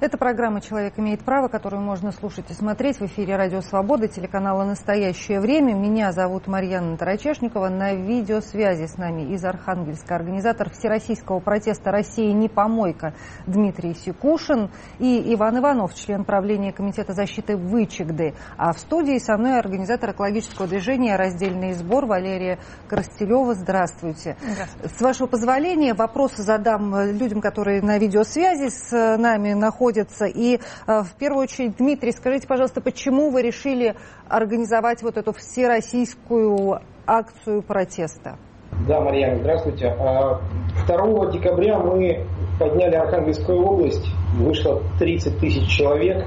Это программа «Человек имеет право», которую можно слушать и смотреть в эфире «Радио Свобода», телеканала «Настоящее время». Меня зовут Марьяна Тарачешникова. На видеосвязи с нами из Архангельска организатор всероссийского протеста «Россия не помойка» Дмитрий Сикушин и Иван Иванов, член правления Комитета защиты Вычегды. А в студии со мной организатор экологического движения «Раздельный сбор» Валерия Коростелева. Здравствуйте. Здравствуйте. С вашего позволения вопросы задам людям, которые на видеосвязи с нами находятся находятся. И э, в первую очередь, Дмитрий, скажите, пожалуйста, почему вы решили организовать вот эту всероссийскую акцию протеста? Да, Марьяна, здравствуйте. 2 а, декабря мы подняли Архангельскую область, вышло 30 тысяч человек.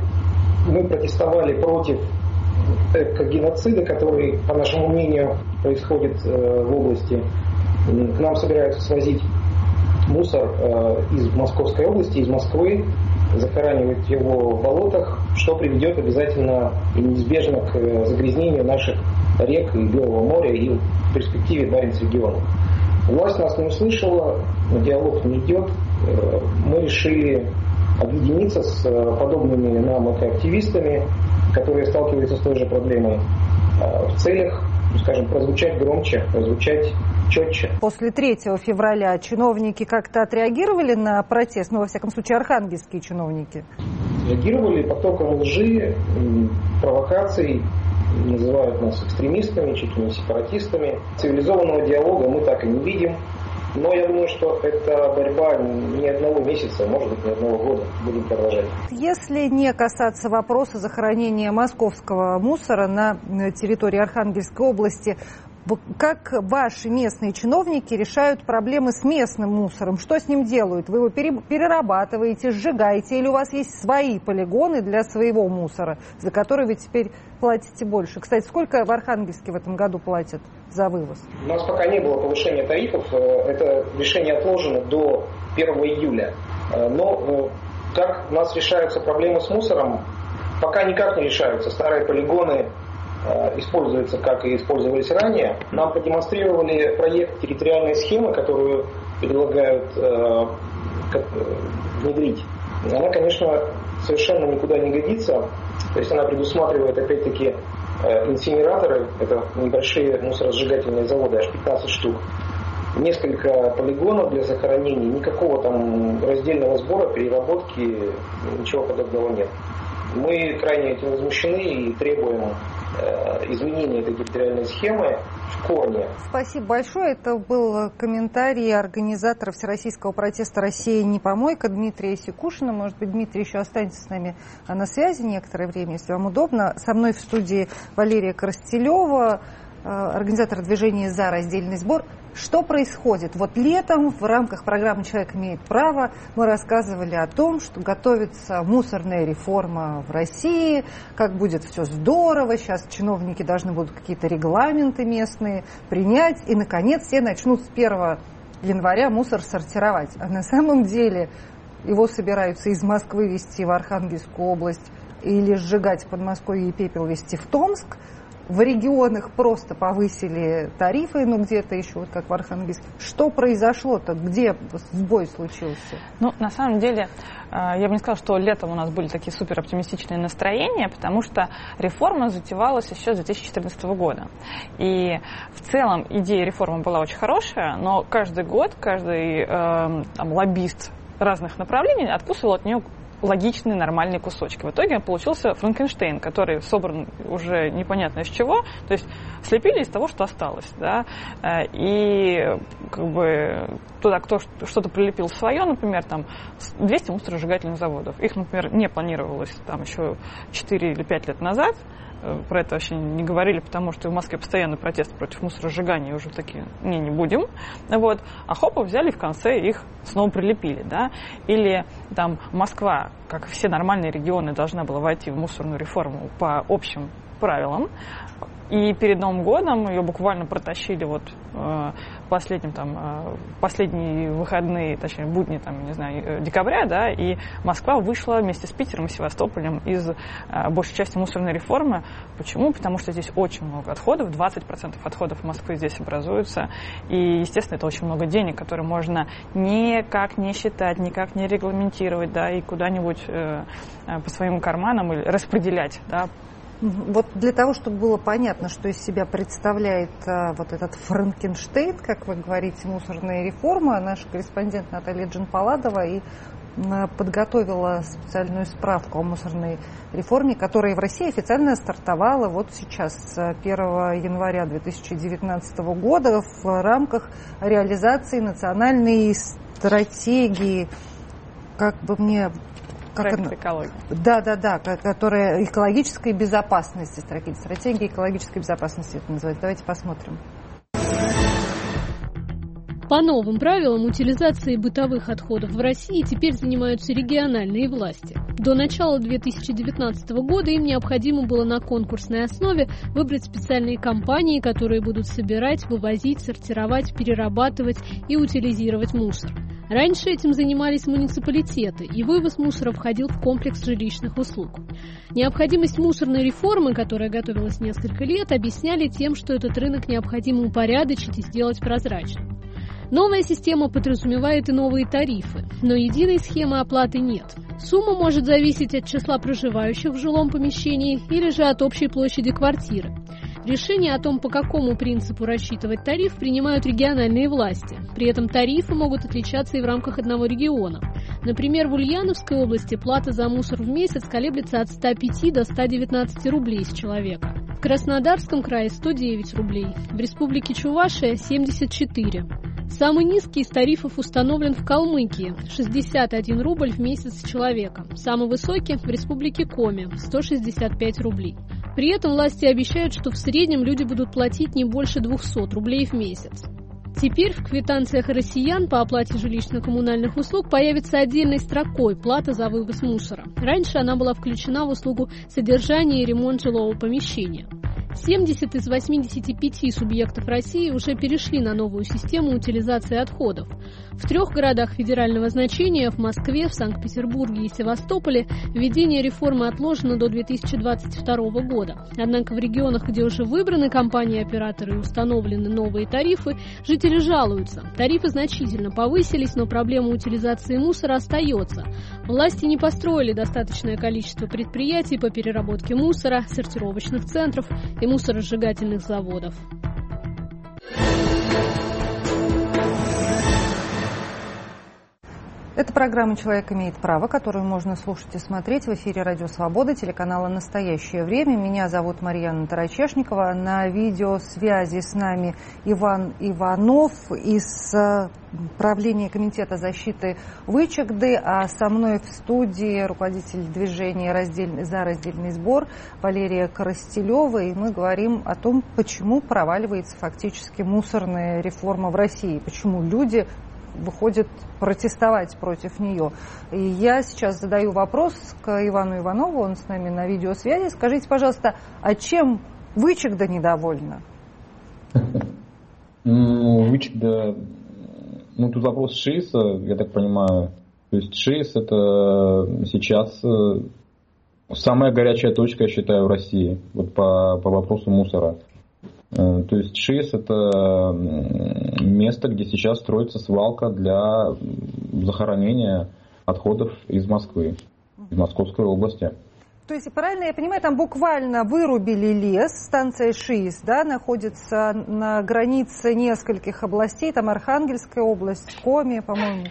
Мы протестовали против геноцида, который, по нашему мнению, происходит э, в области. К нам собираются свозить мусор э, из Московской области, из Москвы захоранивать его в болотах, что приведет обязательно и неизбежно к э, загрязнению наших рек и Белого моря и в перспективе Баренц региона. Власть нас не услышала, диалог не идет. Э, мы решили объединиться с э, подобными нам активистами, которые сталкиваются с той же проблемой в целях, ну, скажем, прозвучать громче, прозвучать четче. После 3 февраля чиновники как-то отреагировали на протест, ну, во всяком случае, архангельские чиновники? Реагировали потоком лжи, провокаций, называют нас экстремистами, чуть ли не сепаратистами. Цивилизованного диалога мы так и не видим. Но я думаю, что это борьба не одного месяца, может быть, не одного года. Будем продолжать. Если не касаться вопроса захоронения московского мусора на территории Архангельской области, как ваши местные чиновники решают проблемы с местным мусором? Что с ним делают? Вы его перерабатываете, сжигаете или у вас есть свои полигоны для своего мусора, за который вы теперь платите больше? Кстати, сколько в Архангельске в этом году платят за вывоз? У нас пока не было повышения тарифов. Э, это решение отложено до 1 июля. Э, но э, как у нас решаются проблемы с мусором, пока никак не решаются. Старые полигоны используется, как и использовались ранее. Нам продемонстрировали проект территориальной схемы, которую предлагают э, э, внедрить. Она, конечно, совершенно никуда не годится. То есть она предусматривает, опять-таки, инсинераторы, это небольшие мусоросжигательные заводы, аж 15 штук, несколько полигонов для захоронений, никакого там раздельного сбора, переработки, ничего подобного нет. Мы крайне этим возмущены и требуем Э, изменения этой территориальной схемы в корне. Спасибо большое. Это был комментарий организатора Всероссийского протеста «Россия не помойка» Дмитрия Секушина. Может быть, Дмитрий еще останется с нами на связи некоторое время, если вам удобно. Со мной в студии Валерия Коростелева, э, организатор движения «За раздельный сбор». Что происходит? Вот летом в рамках программы «Человек имеет право» мы рассказывали о том, что готовится мусорная реформа в России, как будет все здорово, сейчас чиновники должны будут какие-то регламенты местные принять, и, наконец, все начнут с 1 января мусор сортировать. А на самом деле его собираются из Москвы везти в Архангельскую область или сжигать в Подмосковье и пепел везти в Томск – в регионах просто повысили тарифы, ну где-то еще, вот как в Архангельске. Что произошло-то? Где сбой случился? Ну, на самом деле, э, я бы не сказала, что летом у нас были такие супер оптимистичные настроения, потому что реформа затевалась еще с 2014 года. И в целом идея реформы была очень хорошая, но каждый год каждый э, там, лоббист разных направлений откусывал от нее логичные, нормальные кусочки. В итоге получился Франкенштейн, который собран уже непонятно из чего, то есть слепили из того, что осталось, да, э, и как бы туда кто что-то прилепил свое, например, там 200 мусоросжигательных заводов. Их, например, не планировалось там еще 4 или 5 лет назад, про это вообще не говорили, потому что в Москве постоянно протест против мусоросжигания, уже такие, не, не будем. Вот. А хопа взяли в конце их снова прилепили, да. Или там Москва, как все нормальные регионы, должна была войти в мусорную реформу по общим правилам. И перед Новым годом ее буквально протащили вот э, последним там э, последние выходные, точнее будни там, не знаю, э, декабря, да, и Москва вышла вместе с Питером и Севастополем из большей части мусорной реформы. Почему? Потому что здесь очень много отходов, 20% отходов Москвы здесь образуются, и, естественно, это очень много денег, которые можно никак не считать, никак не регламентировать, да, и куда-нибудь по своим карманам распределять, да, вот для того, чтобы было понятно, что из себя представляет а, вот этот Франкенштейн, как вы говорите, мусорная реформа, наш корреспондент Наталья Джинпаладова и подготовила специальную справку о мусорной реформе, которая в России официально стартовала вот сейчас, с 1 января 2019 года в рамках реализации национальной стратегии, как бы мне как Проект она? экологии. Да, да, да, которая экологической безопасности, стратегия экологической безопасности это называется. Давайте посмотрим. По новым правилам утилизации бытовых отходов в России теперь занимаются региональные власти. До начала 2019 года им необходимо было на конкурсной основе выбрать специальные компании, которые будут собирать, вывозить, сортировать, перерабатывать и утилизировать мусор. Раньше этим занимались муниципалитеты, и вывоз мусора входил в комплекс жилищных услуг. Необходимость мусорной реформы, которая готовилась несколько лет, объясняли тем, что этот рынок необходимо упорядочить и сделать прозрачным. Новая система подразумевает и новые тарифы, но единой схемы оплаты нет. Сумма может зависеть от числа проживающих в жилом помещении или же от общей площади квартиры. Решение о том, по какому принципу рассчитывать тариф, принимают региональные власти. При этом тарифы могут отличаться и в рамках одного региона. Например, в Ульяновской области плата за мусор в месяц колеблется от 105 до 119 рублей с человека. В Краснодарском крае 109 рублей, в Республике Чувашия 74. Самый низкий из тарифов установлен в Калмыкии – 61 рубль в месяц с человека. Самый высокий – в Республике Коми – 165 рублей. При этом власти обещают, что в среднем люди будут платить не больше 200 рублей в месяц. Теперь в квитанциях россиян по оплате жилищно-коммунальных услуг появится отдельной строкой плата за вывоз мусора. Раньше она была включена в услугу содержания и ремонт жилого помещения. 70 из 85 субъектов России уже перешли на новую систему утилизации отходов. В трех городах федерального значения, в Москве, в Санкт-Петербурге и Севастополе, введение реформы отложено до 2022 года. Однако в регионах, где уже выбраны компании-операторы и установлены новые тарифы, жители жалуются. Тарифы значительно повысились, но проблема утилизации мусора остается. Власти не построили достаточное количество предприятий по переработке мусора, сортировочных центров и мусоросжигательных заводов. Это программа «Человек имеет право», которую можно слушать и смотреть в эфире «Радио Свобода» телеканала «Настоящее время». Меня зовут Марьяна Тарачешникова. На видеосвязи с нами Иван Иванов из э, правления Комитета защиты Вычегды, а со мной в студии руководитель движения раздельный, «За раздельный сбор» Валерия Коростелева. И мы говорим о том, почему проваливается фактически мусорная реформа в России, почему люди выходит протестовать против нее. И я сейчас задаю вопрос к Ивану Иванову, он с нами на видеосвязи. Скажите, пожалуйста, а чем Вычегда недовольна? Ну, Вычегда... Ну, тут вопрос ШИСа, я так понимаю. То есть ШИС это сейчас э, самая горячая точка, я считаю, в России вот по, по вопросу мусора. Э, то есть ШИС это место, где сейчас строится свалка для захоронения отходов из Москвы, из Московской области. То есть, правильно я понимаю, там буквально вырубили лес, станция ШИС, да, находится на границе нескольких областей, там Архангельская область, Коми, по-моему.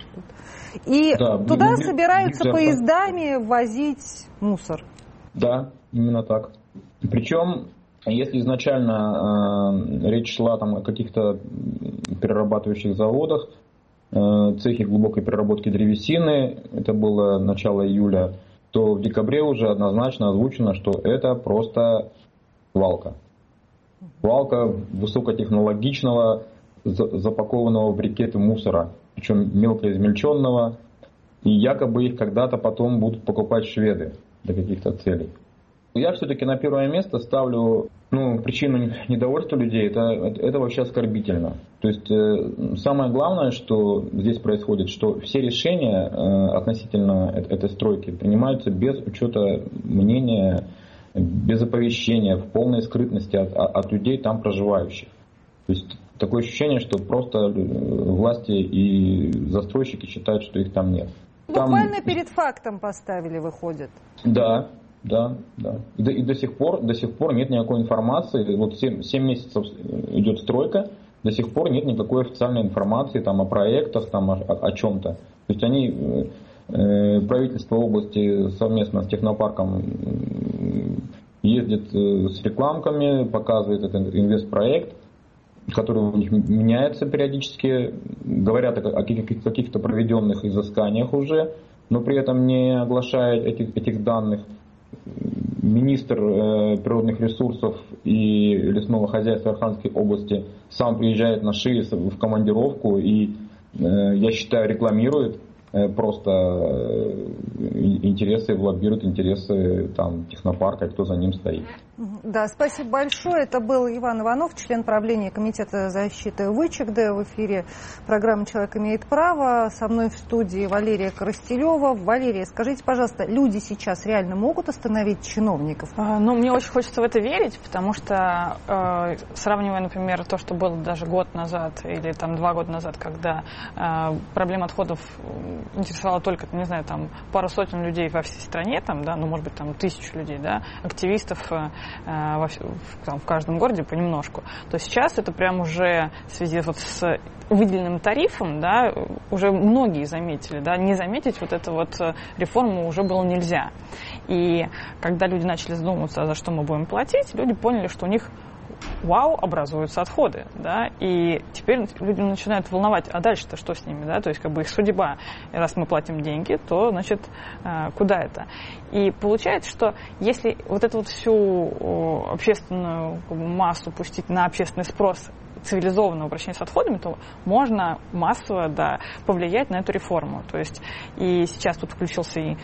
И да, туда не, собираются не поездами возить мусор. Да, именно так. Причем если изначально э, речь шла там, о каких-то перерабатывающих заводах, э, цехе глубокой переработки древесины, это было начало июля, то в декабре уже однозначно озвучено, что это просто свалка. Свалка высокотехнологичного, запакованного в брикеты мусора, причем мелко измельченного, и якобы их когда-то потом будут покупать шведы для каких-то целей. Я все-таки на первое место ставлю ну, причину недовольства людей, это, это вообще оскорбительно. То есть э, самое главное, что здесь происходит, что все решения э, относительно этой стройки принимаются без учета мнения, без оповещения, в полной скрытности от, от людей там проживающих. То есть такое ощущение, что просто э, власти и застройщики считают, что их там нет. Буквально там... перед фактом поставили, выходит. Да, да, да. И до, и до сих пор, до сих пор нет никакой информации. Вот 7, 7 месяцев идет стройка, до сих пор нет никакой официальной информации там о проектах, там о, о, чем-то. То есть они э, э, правительство области совместно с технопарком ездит э, с рекламками, показывает этот инвестпроект, который у них меняется периодически, говорят о, о каких-то проведенных изысканиях уже, но при этом не оглашает этих, этих данных министр э, природных ресурсов и лесного хозяйства Архангельской области сам приезжает на ШИИС в командировку и, э, я считаю, рекламирует Э, просто интересы, лоббируют интересы там, технопарка, кто за ним стоит. Да, спасибо большое. Это был Иван Иванов, член правления Комитета защиты ВычегД. В эфире программы «Человек имеет право». Со мной в студии Валерия Коростелева. Валерия, скажите, пожалуйста, люди сейчас реально могут остановить чиновников? А, ну, мне очень хочется в это верить, потому что, э, сравнивая, например, то, что было даже год назад или там два года назад, когда э, проблема отходов интересовало только, не знаю, там пару сотен людей во всей стране, там, да, ну, может быть, там тысячу людей, да, активистов, э, во, там, в каждом городе понемножку, то сейчас это прям уже в связи вот с выделенным тарифом, да, уже многие заметили, да, не заметить вот эту вот реформу уже было нельзя. И когда люди начали задумываться, за что мы будем платить, люди поняли, что у них вау, образуются отходы, да, и теперь люди начинают волновать, а дальше-то что с ними, да, то есть как бы их судьба, и раз мы платим деньги, то, значит, э, куда это? И получается, что если вот эту вот всю общественную массу пустить на общественный спрос цивилизованного обращения с отходами, то можно массово да, повлиять на эту реформу. То есть и сейчас тут включился и э,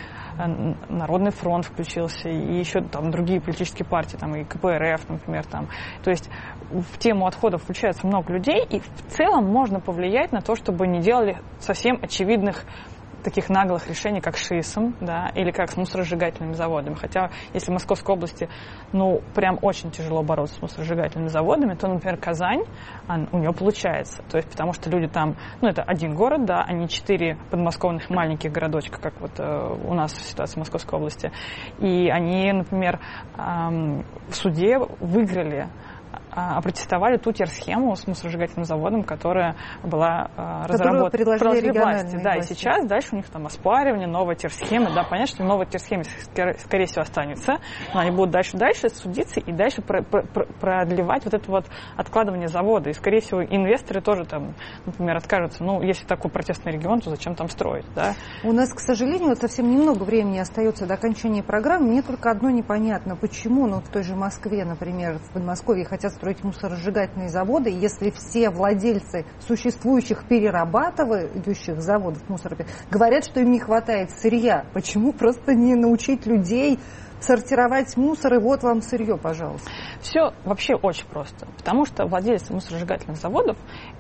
Народный фронт включился, и еще там другие политические партии, там и КПРФ, например, там. То есть в тему отходов включается много людей, и в целом можно повлиять на то, чтобы не делали совсем очевидных таких наглых решений, как ШИСом, да, или как с мусоросжигательными заводами. Хотя, если в Московской области, ну, прям очень тяжело бороться с мусоросжигательными заводами, то, например, Казань, он, у нее получается. То есть, потому что люди там, ну, это один город, да, а не четыре подмосковных маленьких городочка, как вот э, у нас ситуация в Московской области. И они, например, э, в суде выиграли опротестовали ту терсхему с мусоросжигательным заводом, которая была а, разработана предложили власти. Да, власти. и сейчас дальше у них там оспаривание, новая терсхема. Да, понятно, что новая терсхема, скорее всего, останется, но они будут дальше-дальше судиться и дальше про про продлевать вот это вот откладывание завода. И, скорее всего, инвесторы тоже там, например, откажутся. Ну, если такой протестный регион, то зачем там строить, да? У нас, к сожалению, вот совсем немного времени остается до окончания программы. Мне только одно непонятно, почему, ну, в той же Москве, например, в Подмосковье хотят строить строить мусоросжигательные заводы, если все владельцы существующих перерабатывающих заводов мусора говорят, что им не хватает сырья, почему просто не научить людей сортировать мусор, и вот вам сырье, пожалуйста. Все вообще очень просто. Потому что владельцы мусоросжигательных заводов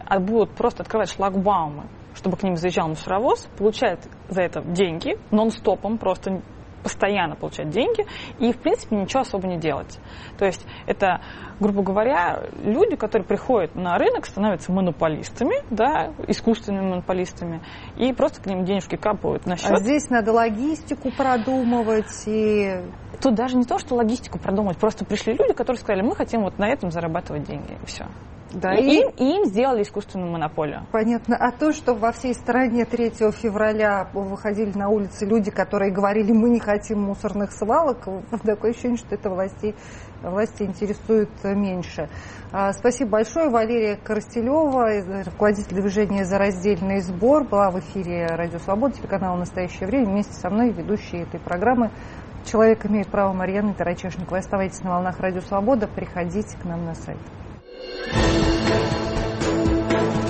а, будут просто открывать шлагбаумы, чтобы к ним заезжал мусоровоз, получают за это деньги нон-стопом, просто постоянно получать деньги и, в принципе, ничего особо не делать. То есть это, грубо говоря, люди, которые приходят на рынок, становятся монополистами, да, искусственными монополистами, и просто к ним денежки капают на счет. А здесь надо логистику продумывать и... Тут даже не то, что логистику продумывать, просто пришли люди, которые сказали, мы хотим вот на этом зарабатывать деньги, и все. Да, и, и... Им, им сделали искусственную монополию. Понятно. А то, что во всей стране 3 февраля выходили на улицы люди, которые говорили, мы не хотим мусорных свалок, такое ощущение, что это власти, власти интересует меньше. А, спасибо большое. Валерия Коростелева, руководитель движения «За раздельный сбор», была в эфире «Радио Свобода», телеканала «Настоящее время». Вместе со мной ведущие этой программы «Человек имеет право» Марьяна Тарачешникова. Оставайтесь на волнах «Радио Свобода», приходите к нам на сайт. うん。